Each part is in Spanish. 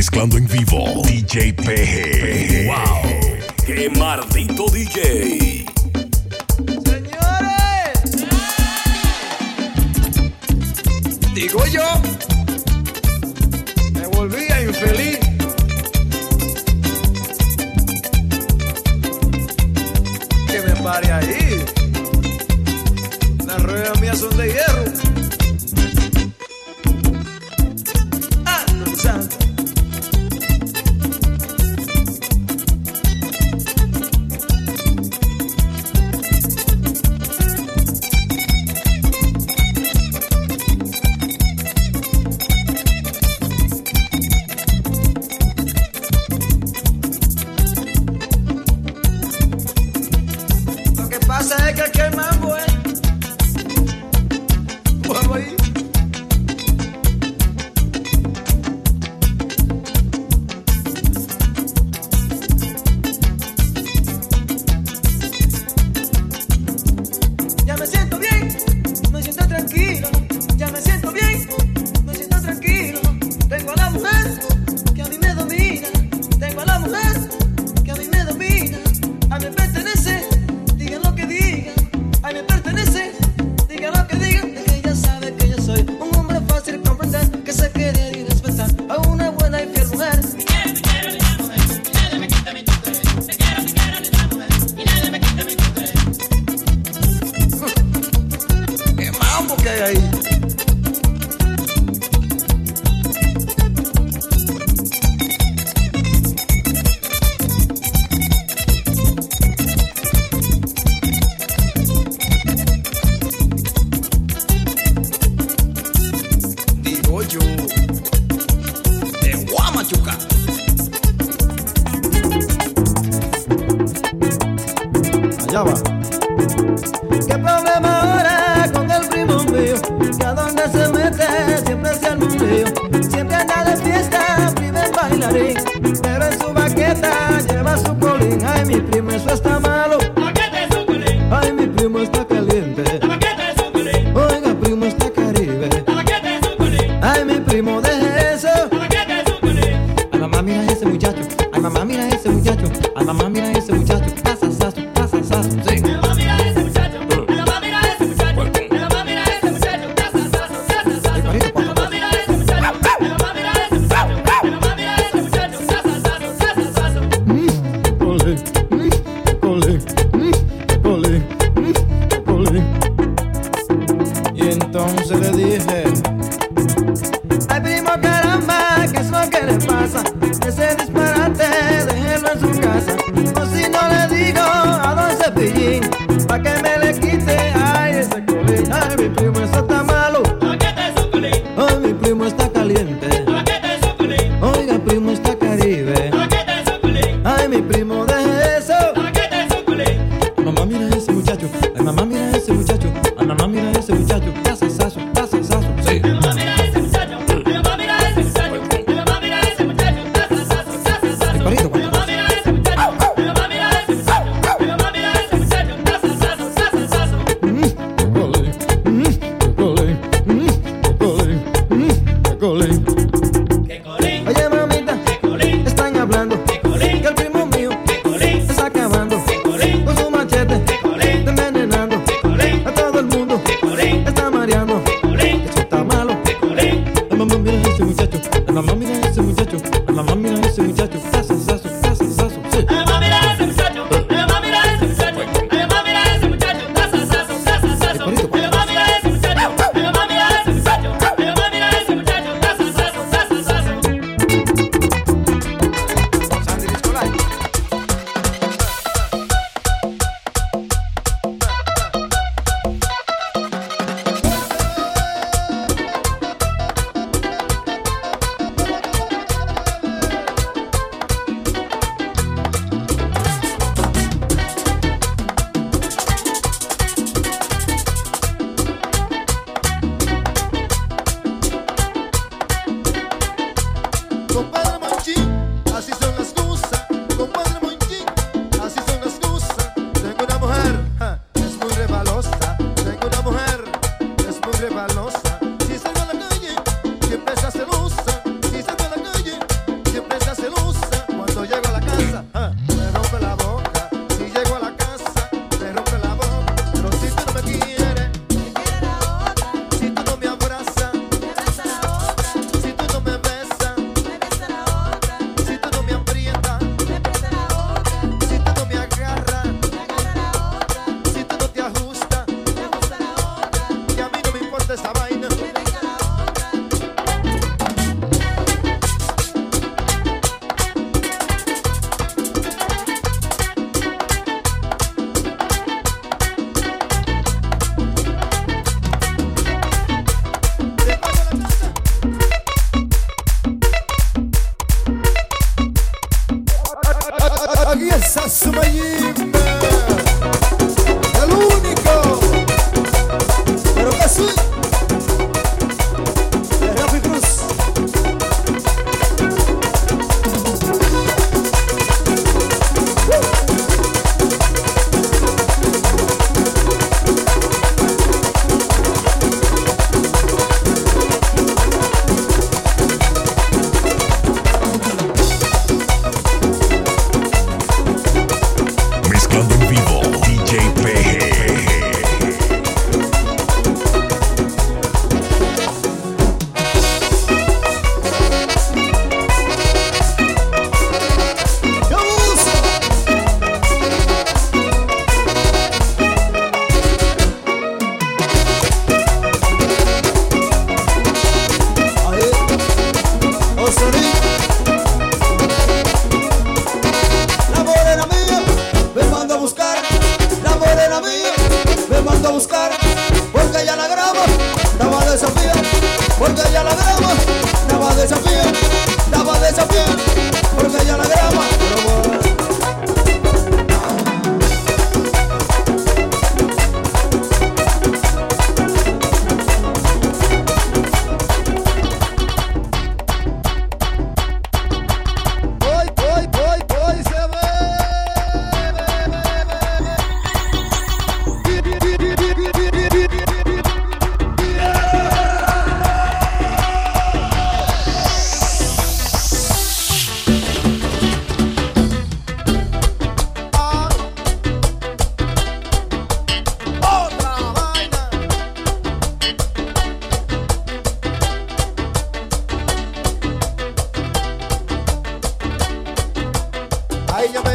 mezclando en vivo DJ PG. ¡Wow! ¡Qué maldito DJ! ¡Señores! Digo yo, me volvía infeliz. Que me pare ahí. Las ruedas mías son de hierro.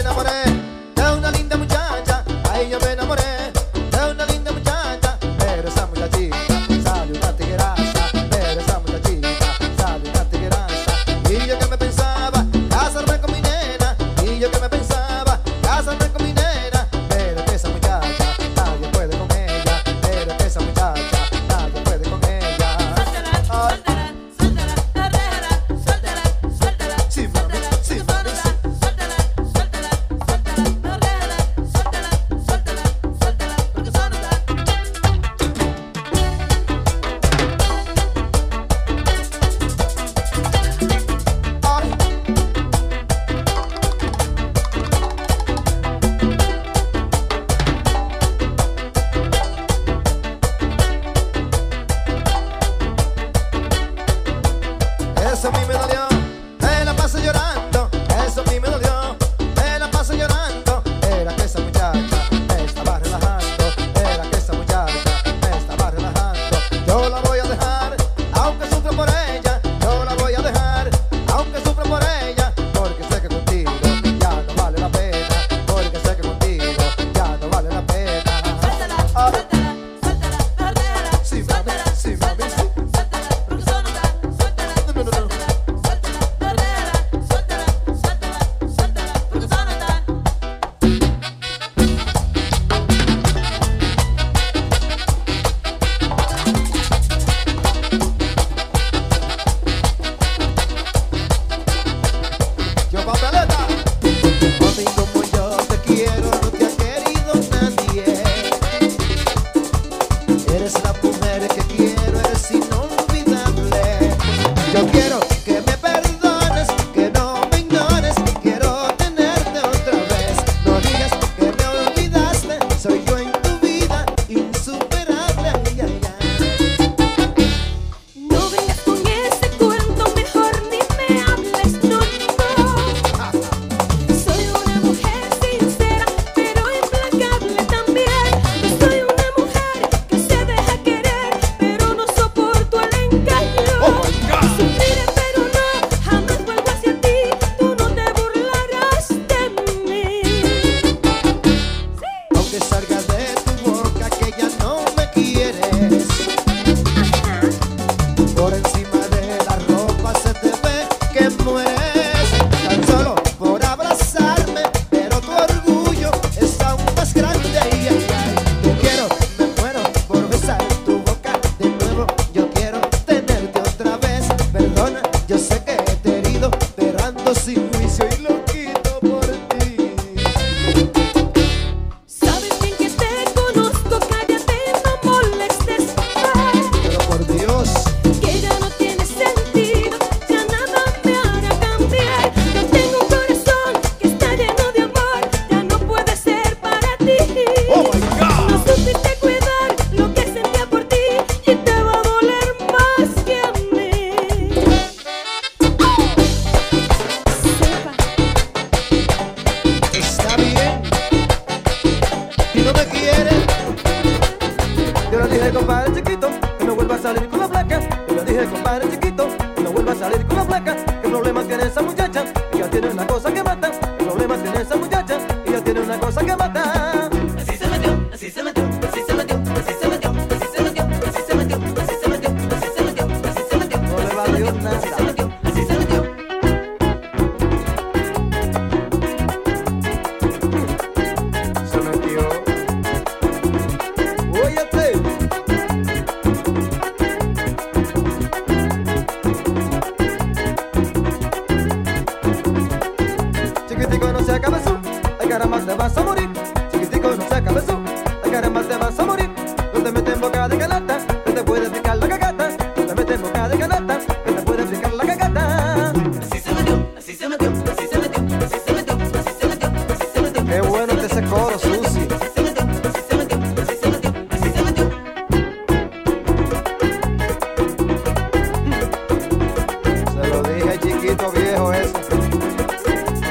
Enamoré de una linda muchacha.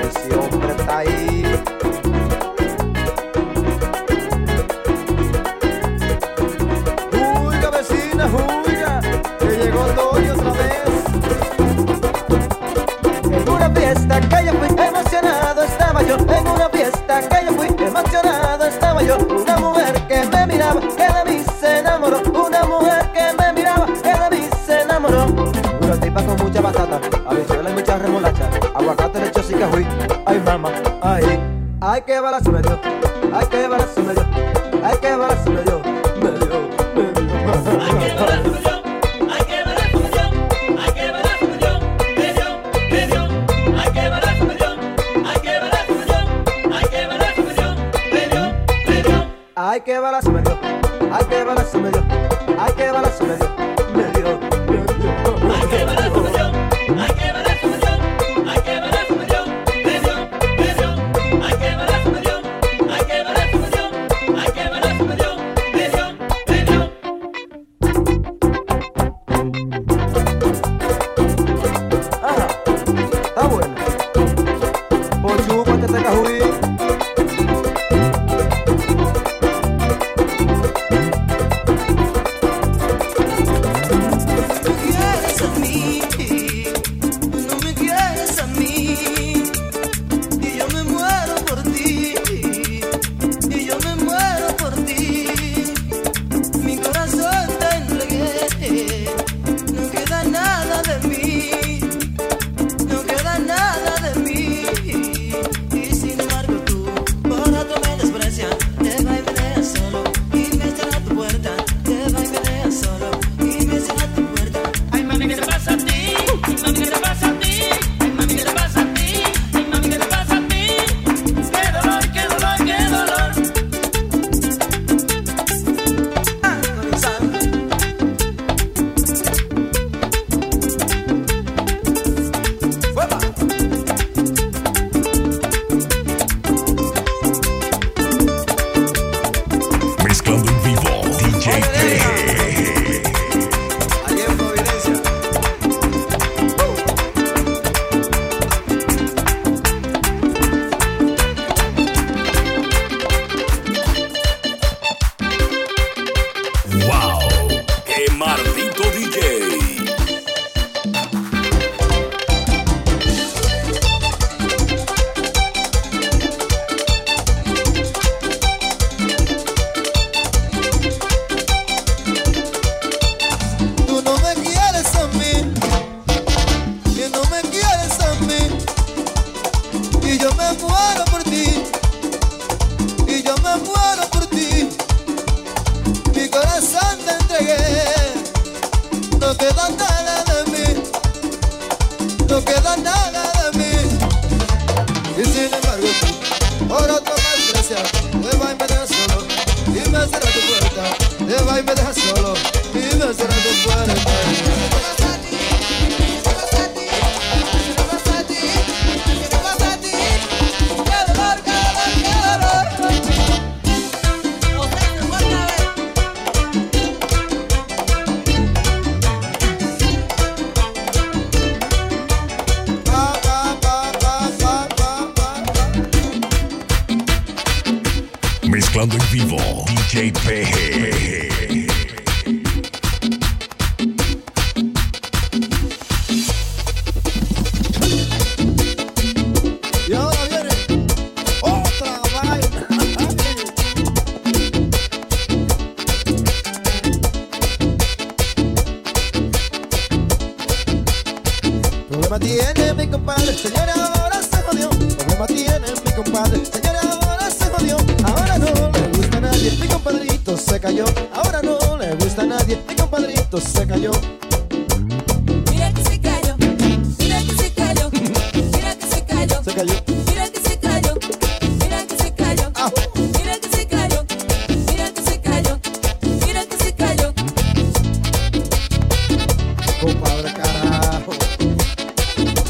Ese hombre está ahí. Juiga, vecina, juiga, que llegó el doy otra vez. En una fiesta que yo fui emocionado estaba yo. En una fiesta que yo fui emocionado estaba yo. que fui. Ay, mamá, ay. Ay, qué balazo me dio. Ay, qué balazo me dio. Ay, qué balazo me dio. Me dio, me dio. Ay, qué me dio. Ay, qué balazo me dio. corazón entregué. No queda nada de mí, no queda nada de mí. Y sin embargo, por otro más preciado, te va y me deja solo. Y me cerra tu puerta, te va y me deja solo. Y me cerra tu puerta.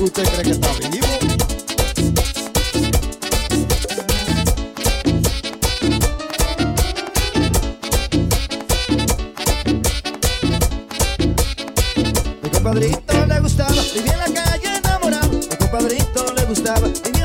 usted cree que está vivo. Mi compadrito le gustaba vivir en la calle enamorado. Mi compadrito le gustaba vivir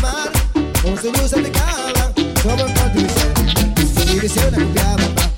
amar, con su luz aplicada, como el patriciano, mi visión.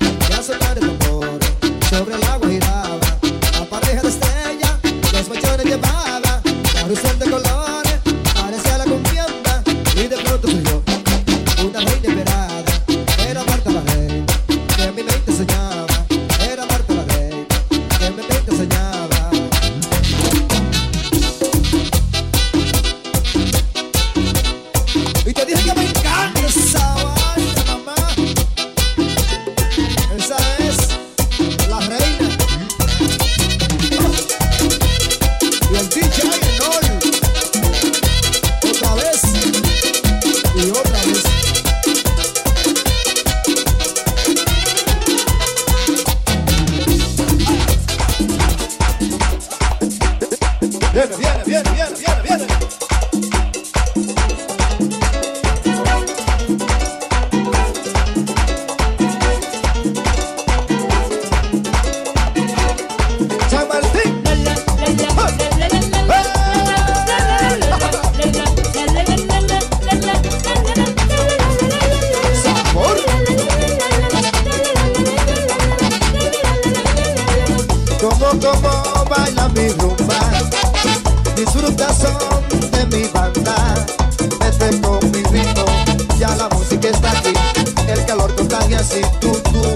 pague tudo.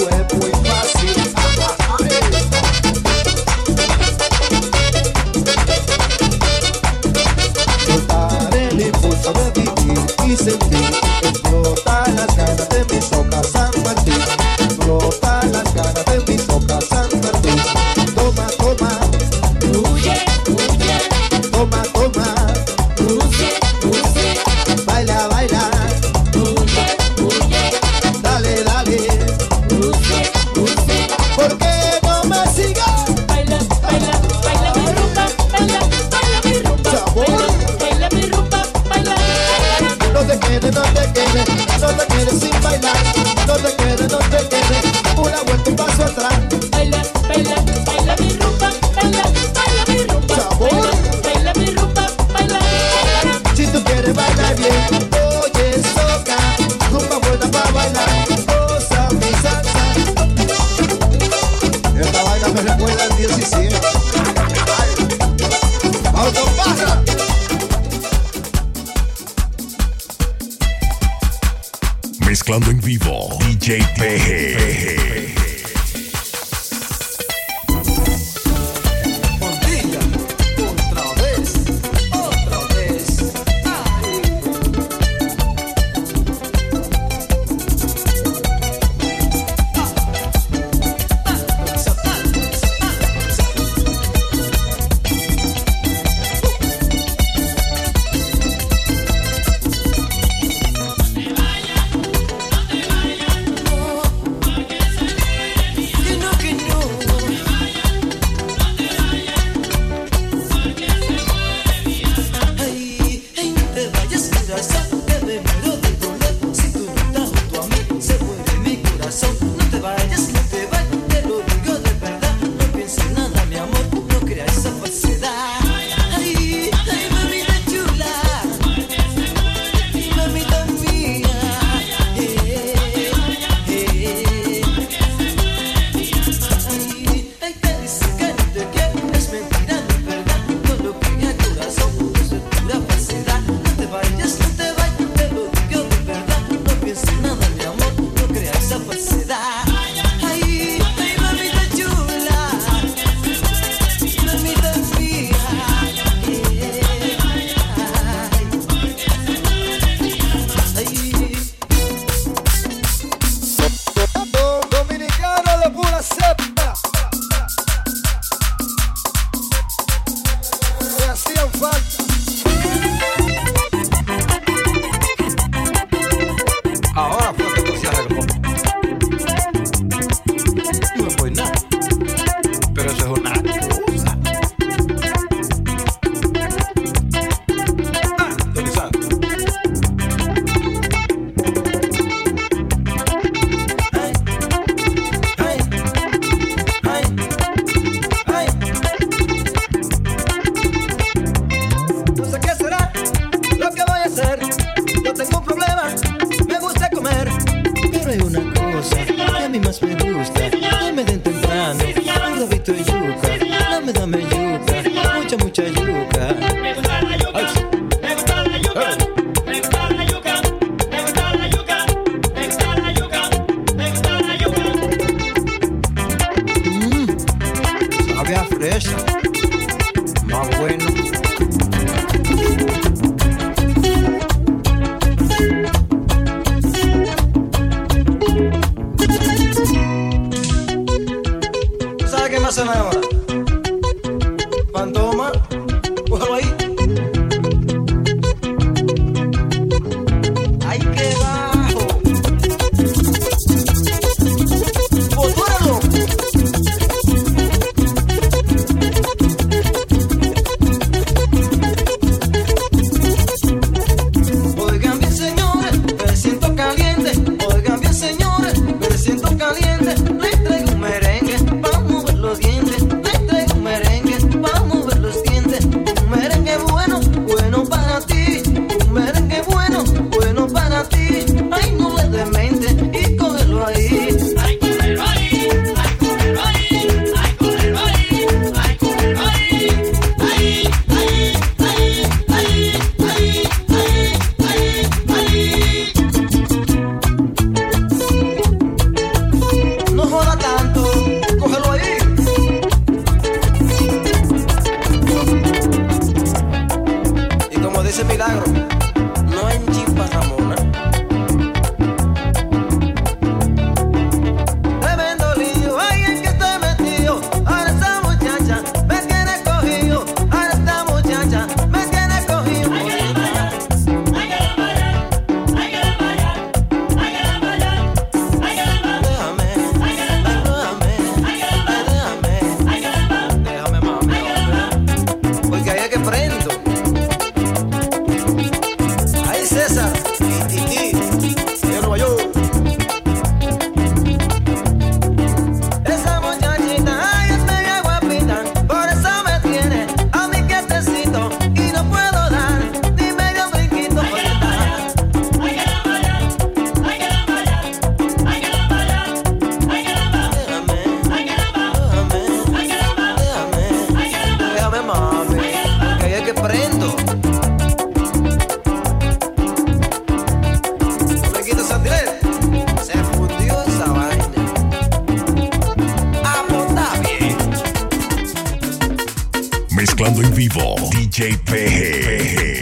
En vivo. DJ PG.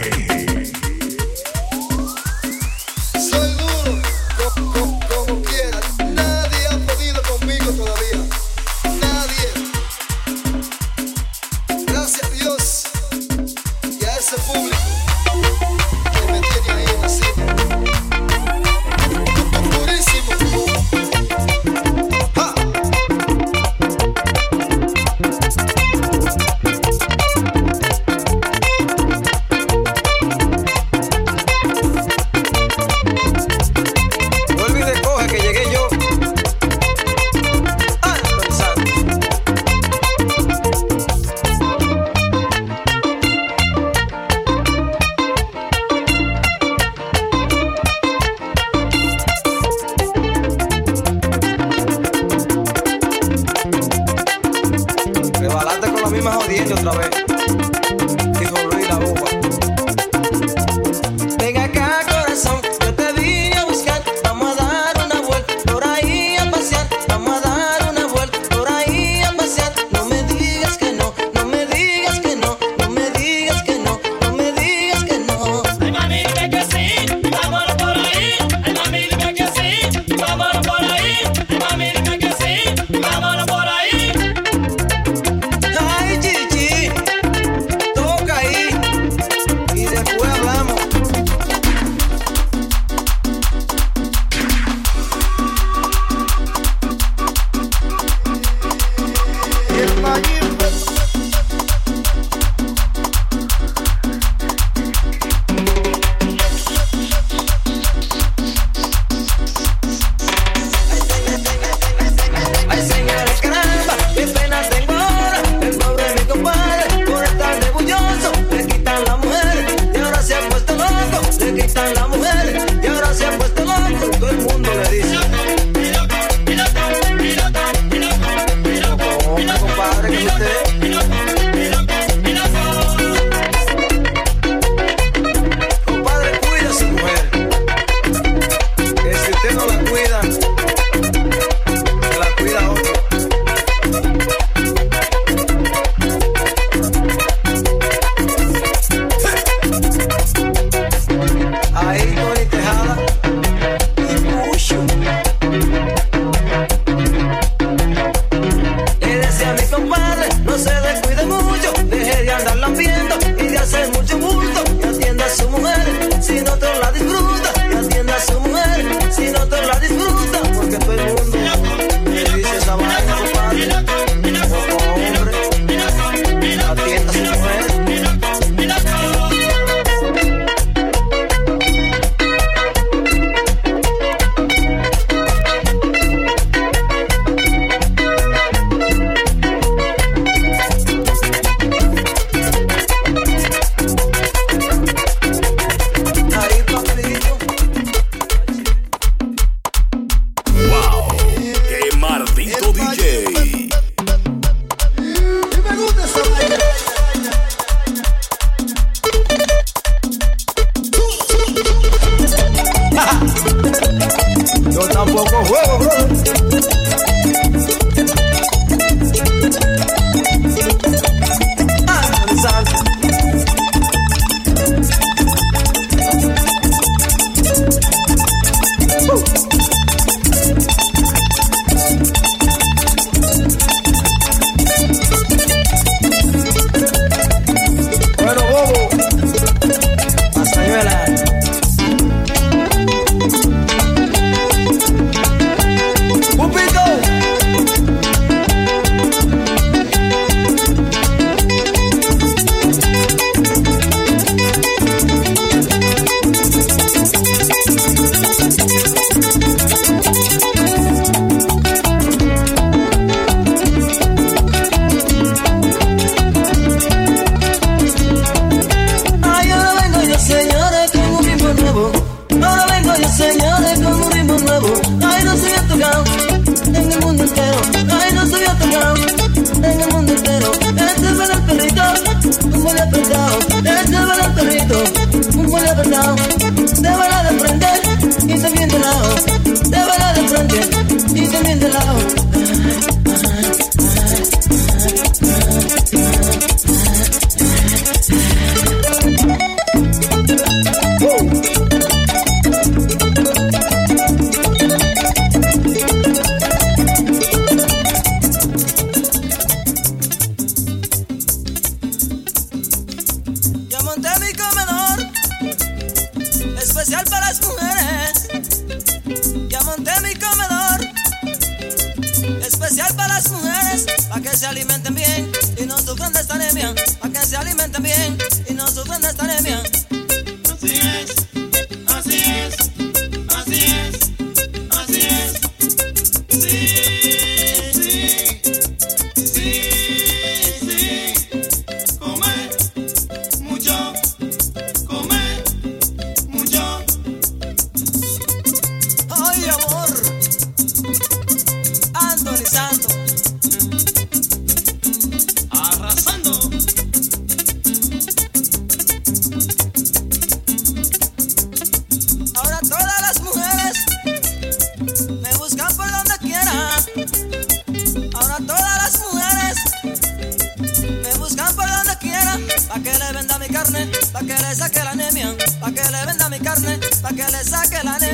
Pa' que le saque la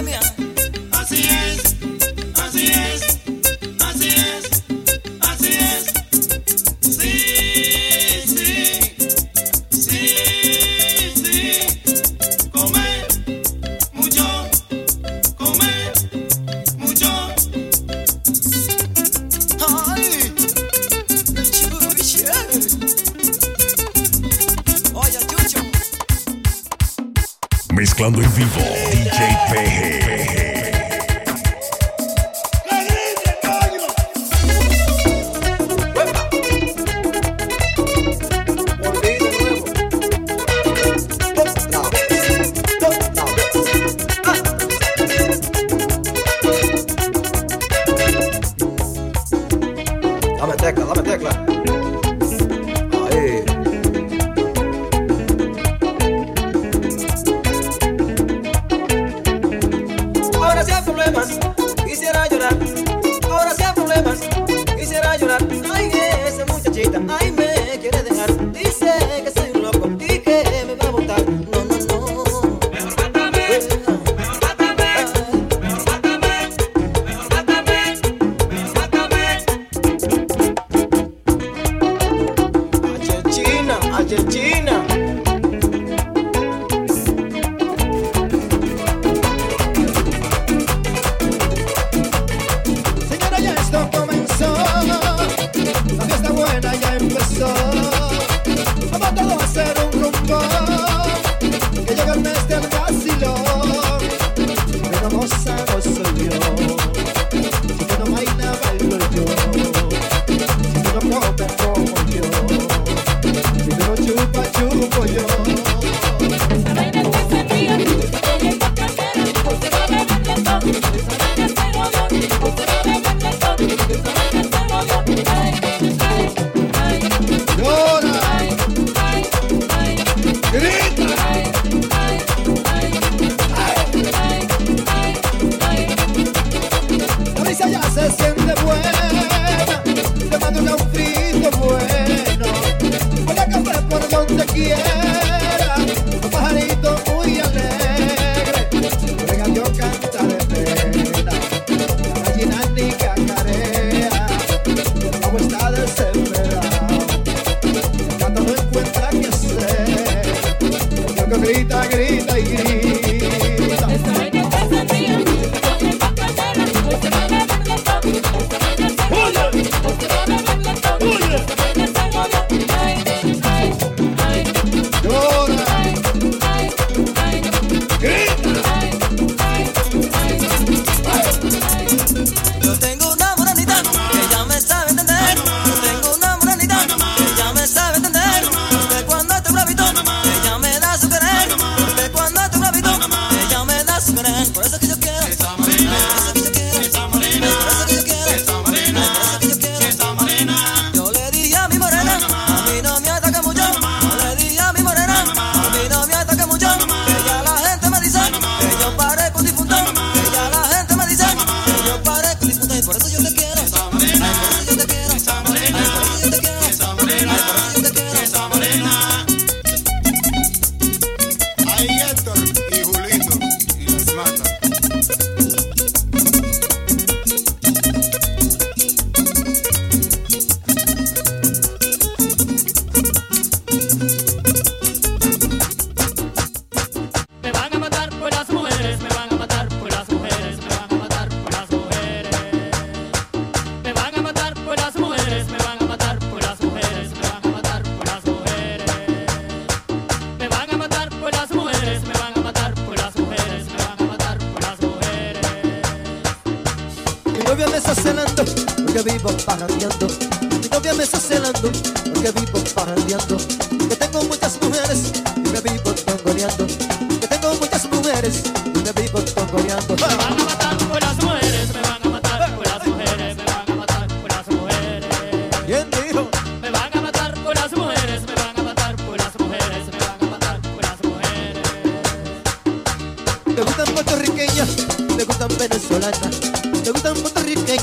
Argentina,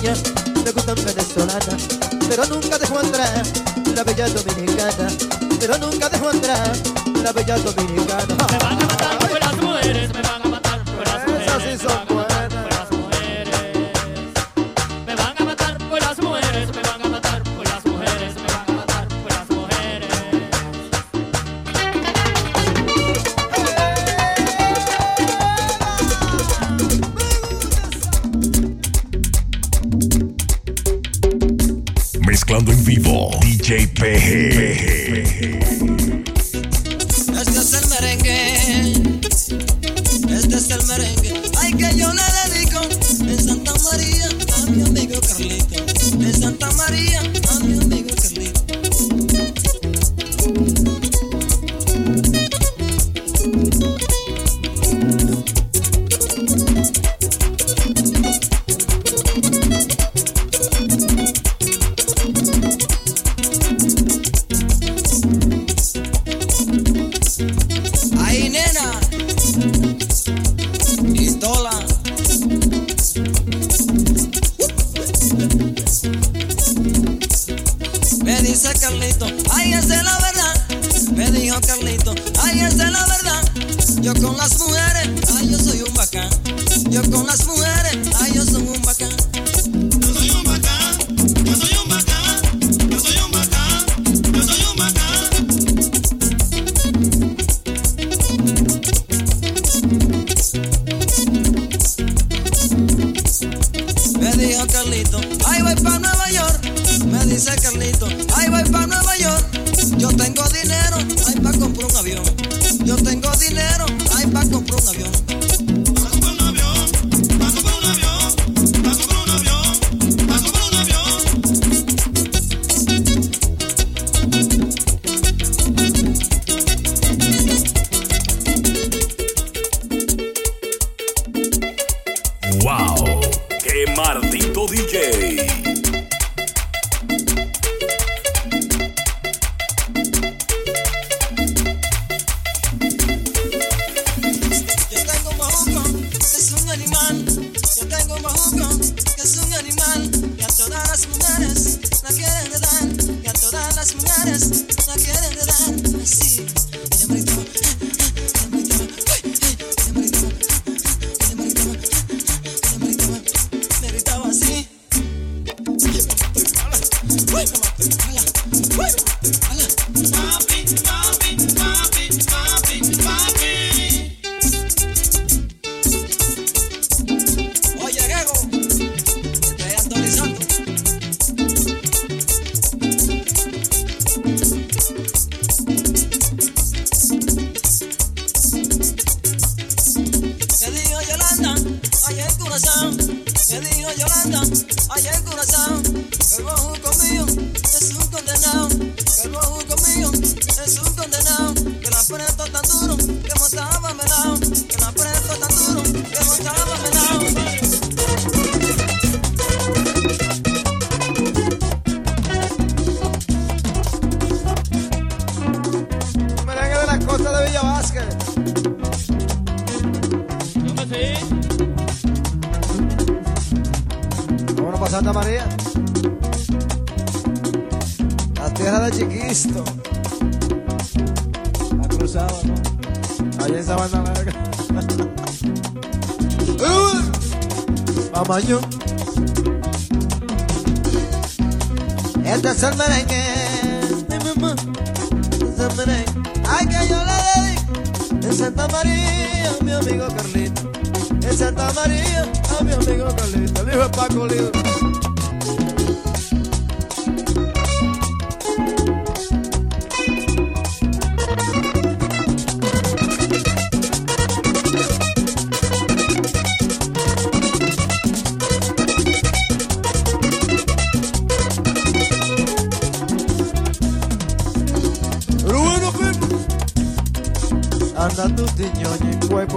me gustan venezolanas, pero nunca dejo atrás la bella dominicana, pero nunca dejo atrás la bella dominicana. Me van a matar por las mujeres, me van a matar por las mujeres. dice Carlito, ay, esa es la verdad. Me dijo Carlito, ay, esa es la verdad. Yo con las mujeres, ay, yo soy un bacán. Yo con las mujeres. caballo. Este es el merengue, mi mamá, este es el merengue. Ay, que yo le dedico en Santa María mi amigo Carlito. En Santa María a mi amigo Carlito. El hijo Paco Lido.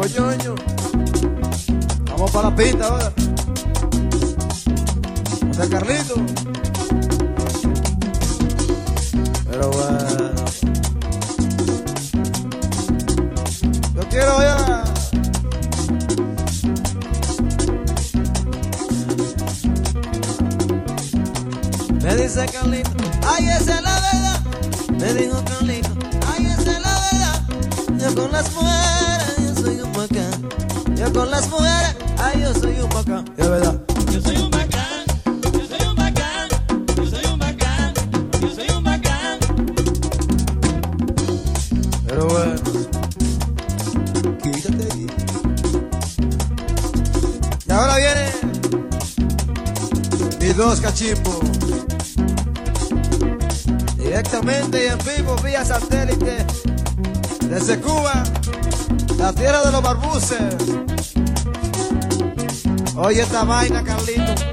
ñoño. Vamos para la pista ahora. José Carlito. Directamente y en vivo vía satélite desde Cuba, la tierra de los barbuces. Oye esta vaina, Carlito.